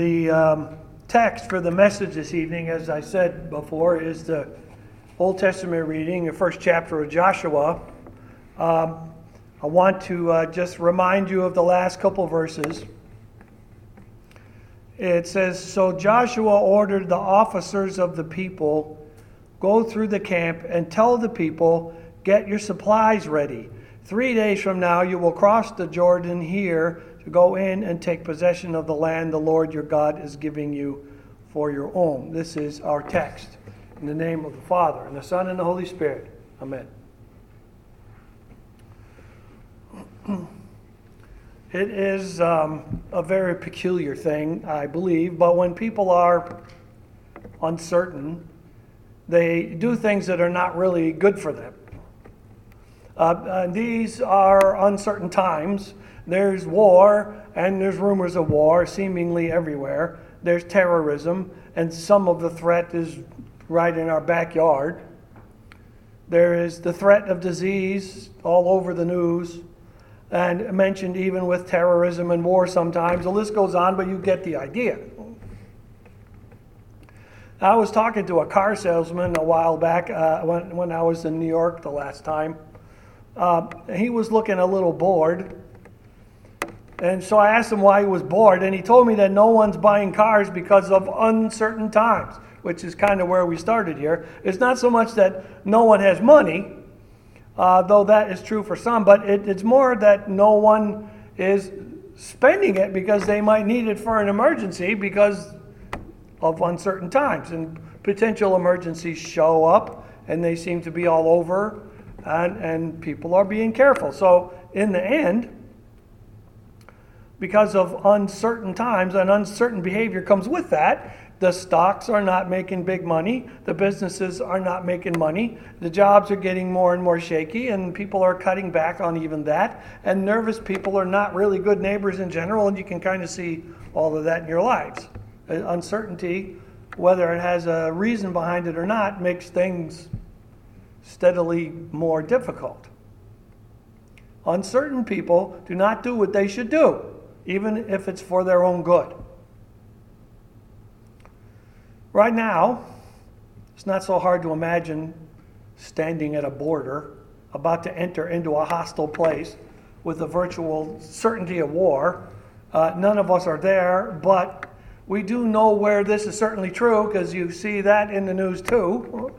The um, text for the message this evening, as I said before, is the Old Testament reading, the first chapter of Joshua. Um, I want to uh, just remind you of the last couple verses. It says So Joshua ordered the officers of the people go through the camp and tell the people, Get your supplies ready. Three days from now, you will cross the Jordan here go in and take possession of the land the Lord your God is giving you for your own. This is our text. In the name of the Father, and the Son, and the Holy Spirit. Amen. It is um, a very peculiar thing, I believe, but when people are uncertain, they do things that are not really good for them. Uh, uh, these are uncertain times, there's war, and there's rumors of war seemingly everywhere. There's terrorism, and some of the threat is right in our backyard. There is the threat of disease all over the news, and mentioned even with terrorism and war sometimes. The list goes on, but you get the idea. I was talking to a car salesman a while back uh, when, when I was in New York the last time. Uh, he was looking a little bored and so I asked him why he was bored, and he told me that no one's buying cars because of uncertain times, which is kind of where we started here. It's not so much that no one has money, uh, though that is true for some, but it, it's more that no one is spending it because they might need it for an emergency because of uncertain times. And potential emergencies show up, and they seem to be all over, and, and people are being careful. So, in the end, because of uncertain times and uncertain behavior comes with that. The stocks are not making big money. The businesses are not making money. The jobs are getting more and more shaky, and people are cutting back on even that. And nervous people are not really good neighbors in general, and you can kind of see all of that in your lives. Uh, uncertainty, whether it has a reason behind it or not, makes things steadily more difficult. Uncertain people do not do what they should do even if it's for their own good. Right now, it's not so hard to imagine standing at a border about to enter into a hostile place with the virtual certainty of war. Uh, none of us are there, but we do know where this is certainly true because you see that in the news too.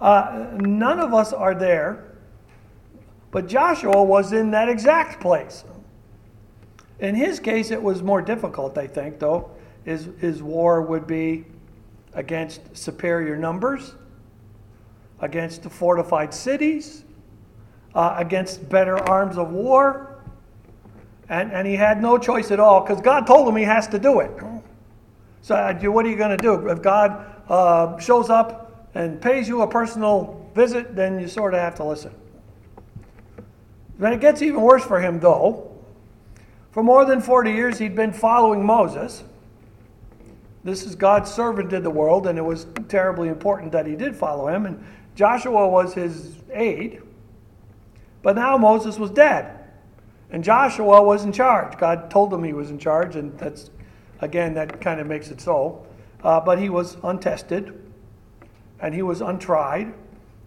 Uh, none of us are there, but Joshua was in that exact place. In his case, it was more difficult, I think, though. His, his war would be against superior numbers, against the fortified cities, uh, against better arms of war. And, and he had no choice at all because God told him he has to do it. So, uh, what are you going to do? If God uh, shows up and pays you a personal visit, then you sort of have to listen. Then it gets even worse for him, though. For more than 40 years, he'd been following Moses. This is God's servant in the world, and it was terribly important that he did follow him. And Joshua was his aide. But now Moses was dead, and Joshua was in charge. God told him he was in charge, and that's, again, that kind of makes it so. Uh, but he was untested, and he was untried,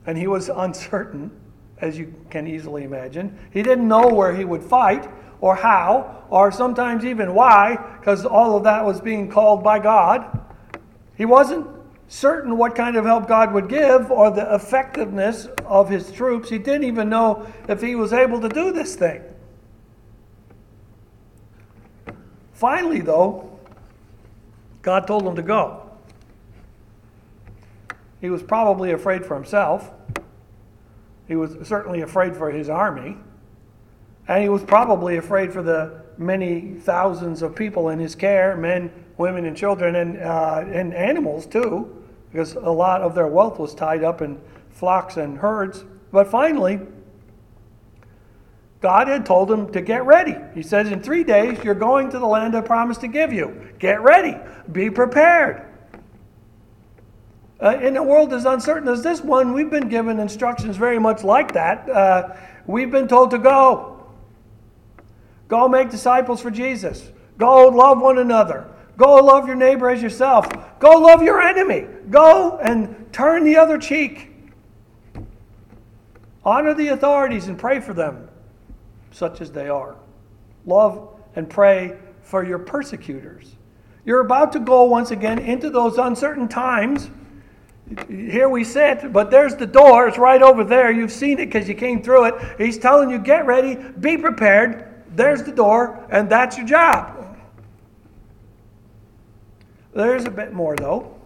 and he was uncertain, as you can easily imagine. He didn't know where he would fight or how, or sometimes even why, because all of that was being called by God. He wasn't certain what kind of help God would give or the effectiveness of his troops. He didn't even know if he was able to do this thing. Finally, though, God told him to go. He was probably afraid for himself. He was certainly afraid for his army. And he was probably afraid for the many thousands of people in his care men, women, and children, and, uh, and animals too, because a lot of their wealth was tied up in flocks and herds. But finally, God had told him to get ready. He says, In three days, you're going to the land I promised to give you. Get ready, be prepared. Uh, in a world as uncertain as this one, we've been given instructions very much like that. Uh, we've been told to go. Go make disciples for Jesus. Go love one another. Go love your neighbor as yourself. Go love your enemy. Go and turn the other cheek. Honor the authorities and pray for them, such as they are. Love and pray for your persecutors. You're about to go once again into those uncertain times. Here we sit, but there's the door. It's right over there. You've seen it because you came through it. He's telling you, get ready, be prepared. There's the door, and that's your job. There's a bit more, though.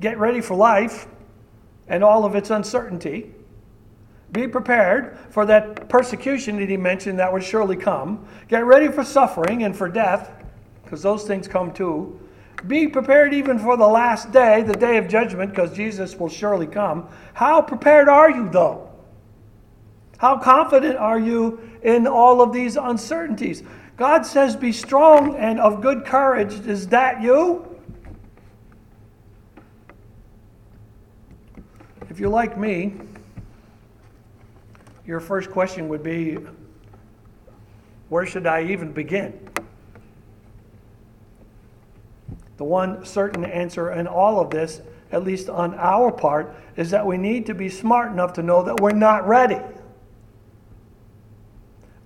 Get ready for life and all of its uncertainty. Be prepared for that persecution that he mentioned that would surely come. Get ready for suffering and for death, because those things come too. Be prepared even for the last day, the day of judgment, because Jesus will surely come. How prepared are you, though? How confident are you in all of these uncertainties? God says, Be strong and of good courage. Is that you? If you're like me, your first question would be where should I even begin? The one certain answer in all of this, at least on our part, is that we need to be smart enough to know that we're not ready.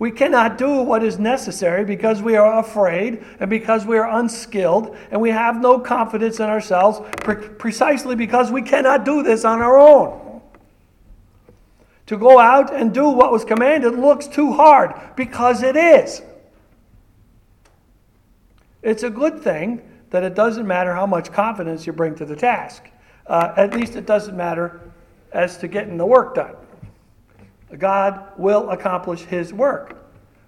We cannot do what is necessary because we are afraid and because we are unskilled and we have no confidence in ourselves pre- precisely because we cannot do this on our own. To go out and do what was commanded looks too hard because it is. It's a good thing that it doesn't matter how much confidence you bring to the task. Uh, at least it doesn't matter as to getting the work done. God will accomplish his work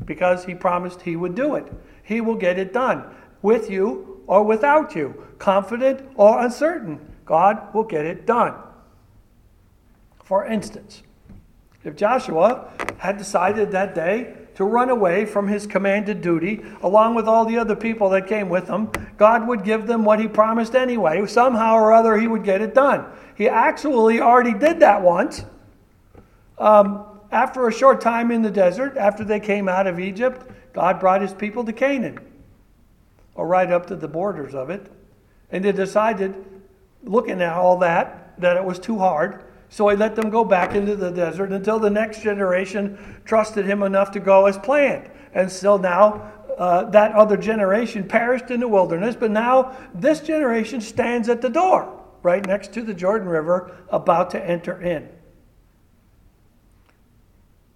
because he promised he would do it. He will get it done with you or without you, confident or uncertain. God will get it done. For instance, if Joshua had decided that day to run away from his commanded duty, along with all the other people that came with him, God would give them what he promised anyway. Somehow or other, he would get it done. He actually already did that once. Um, after a short time in the desert, after they came out of Egypt, God brought his people to Canaan, or right up to the borders of it. And they decided, looking at all that, that it was too hard. So he let them go back into the desert until the next generation trusted him enough to go as planned. And still now, uh, that other generation perished in the wilderness, but now this generation stands at the door, right next to the Jordan River, about to enter in.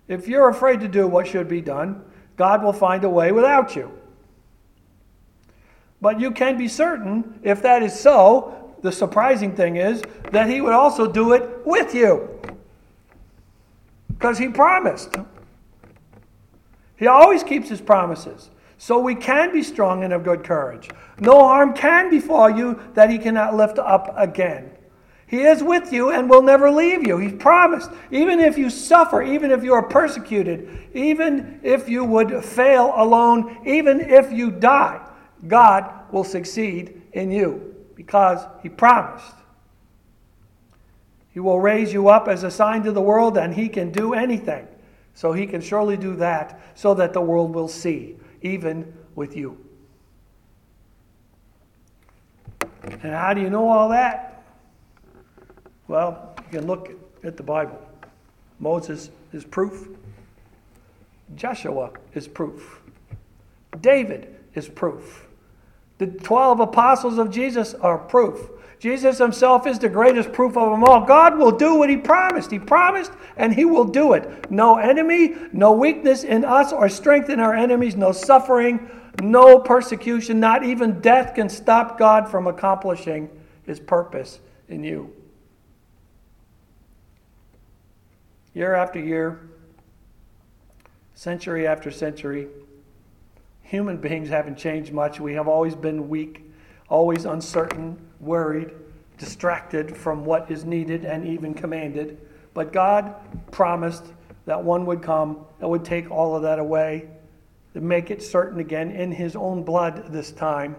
If you're afraid to do what should be done, God will find a way without you. But you can be certain, if that is so, the surprising thing is that He would also do it with you. Because He promised. He always keeps His promises. So we can be strong and of good courage. No harm can befall you that He cannot lift up again. He is with you and will never leave you. He's promised. Even if you suffer, even if you are persecuted, even if you would fail alone, even if you die, God will succeed in you because He promised. He will raise you up as a sign to the world, and He can do anything. So He can surely do that so that the world will see, even with you. And how do you know all that? Well, you can look at the Bible. Moses is proof. Joshua is proof. David is proof. The 12 apostles of Jesus are proof. Jesus himself is the greatest proof of them all. God will do what he promised. He promised and he will do it. No enemy, no weakness in us or strength in our enemies, no suffering, no persecution, not even death can stop God from accomplishing his purpose in you. year after year, century after century, human beings haven't changed much. We have always been weak, always uncertain, worried, distracted from what is needed and even commanded. But God promised that one would come that would take all of that away, to make it certain again in his own blood this time.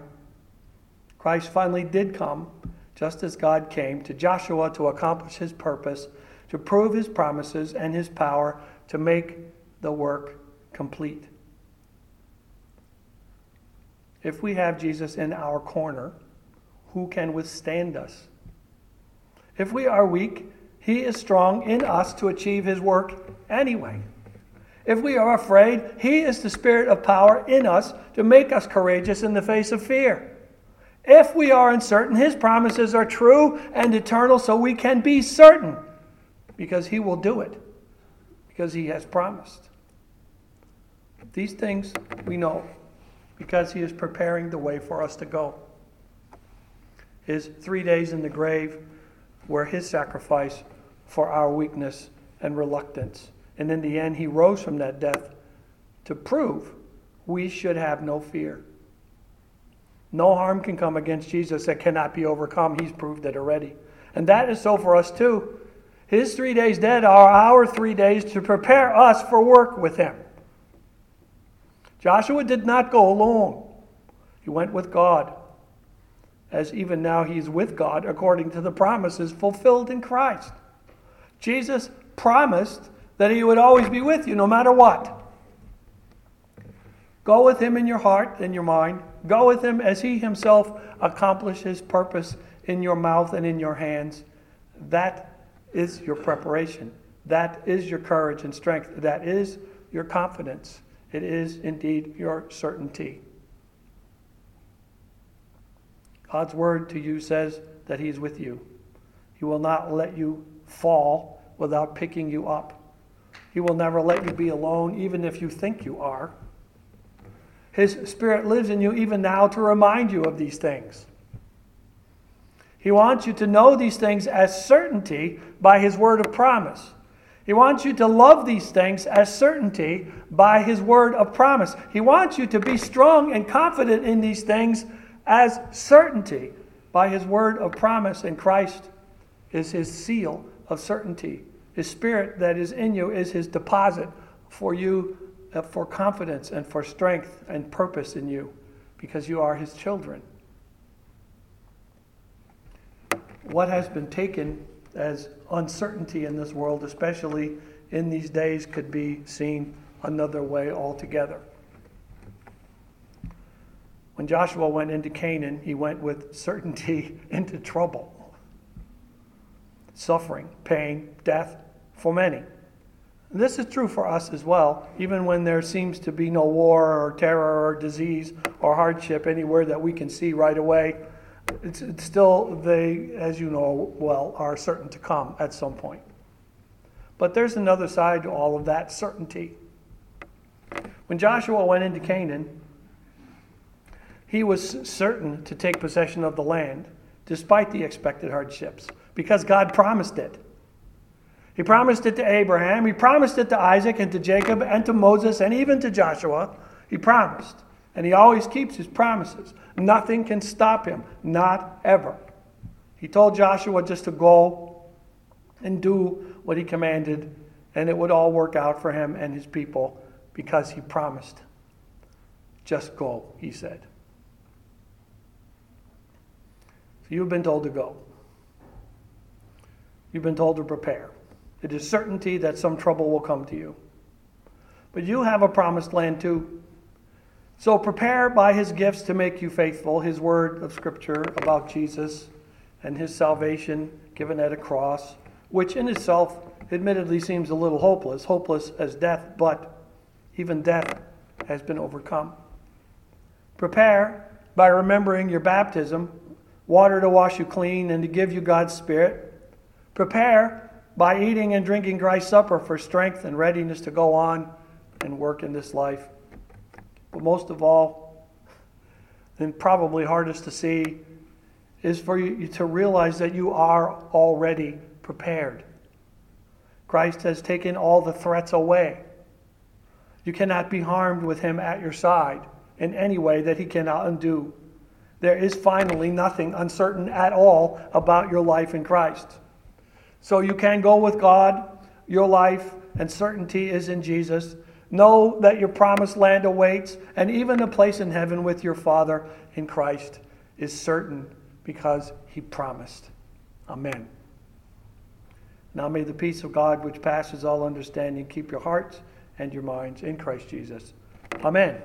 Christ finally did come, just as God came to Joshua to accomplish his purpose to prove his promises and his power to make the work complete. If we have Jesus in our corner, who can withstand us? If we are weak, he is strong in us to achieve his work anyway. If we are afraid, he is the spirit of power in us to make us courageous in the face of fear. If we are uncertain, his promises are true and eternal, so we can be certain because he will do it, because he has promised. These things we know because he is preparing the way for us to go. His three days in the grave were his sacrifice for our weakness and reluctance. And in the end, he rose from that death to prove we should have no fear. No harm can come against Jesus that cannot be overcome. He's proved it already. And that is so for us too. His three days dead are our three days to prepare us for work with him. Joshua did not go alone, he went with God, as even now he's with God according to the promises fulfilled in Christ. Jesus promised that he would always be with you no matter what. Go with him in your heart and your mind. Go with him as he himself accomplishes purpose in your mouth and in your hands. That is your preparation. That is your courage and strength. That is your confidence. It is indeed your certainty. God's word to you says that He's with you. He will not let you fall without picking you up. He will never let you be alone, even if you think you are. His Spirit lives in you even now to remind you of these things. He wants you to know these things as certainty by His word of promise. He wants you to love these things as certainty by His word of promise. He wants you to be strong and confident in these things as certainty by His word of promise. And Christ is His seal of certainty. His Spirit that is in you is His deposit for you, uh, for confidence and for strength and purpose in you, because you are His children. What has been taken as uncertainty in this world, especially in these days, could be seen another way altogether. When Joshua went into Canaan, he went with certainty into trouble, suffering, pain, death for many. This is true for us as well, even when there seems to be no war or terror or disease or hardship anywhere that we can see right away it's, it's still, they, as you know well, are certain to come at some point. But there's another side to all of that certainty. When Joshua went into Canaan, he was certain to take possession of the land despite the expected hardships because God promised it. He promised it to Abraham, he promised it to Isaac and to Jacob and to Moses and even to Joshua. He promised. And he always keeps his promises. Nothing can stop him, not ever. He told Joshua just to go and do what he commanded, and it would all work out for him and his people because he promised. Just go, he said. So you've been told to go. You've been told to prepare. It is certainty that some trouble will come to you. But you have a promised land too. So prepare by his gifts to make you faithful, his word of scripture about Jesus and his salvation given at a cross, which in itself admittedly seems a little hopeless, hopeless as death, but even death has been overcome. Prepare by remembering your baptism, water to wash you clean and to give you God's Spirit. Prepare by eating and drinking Christ's supper for strength and readiness to go on and work in this life. But most of all, and probably hardest to see, is for you to realize that you are already prepared. Christ has taken all the threats away. You cannot be harmed with him at your side in any way that he cannot undo. There is finally nothing uncertain at all about your life in Christ. So you can go with God. Your life and certainty is in Jesus. Know that your promised land awaits, and even a place in heaven with your Father in Christ is certain because he promised. Amen. Now may the peace of God, which passes all understanding, keep your hearts and your minds in Christ Jesus. Amen.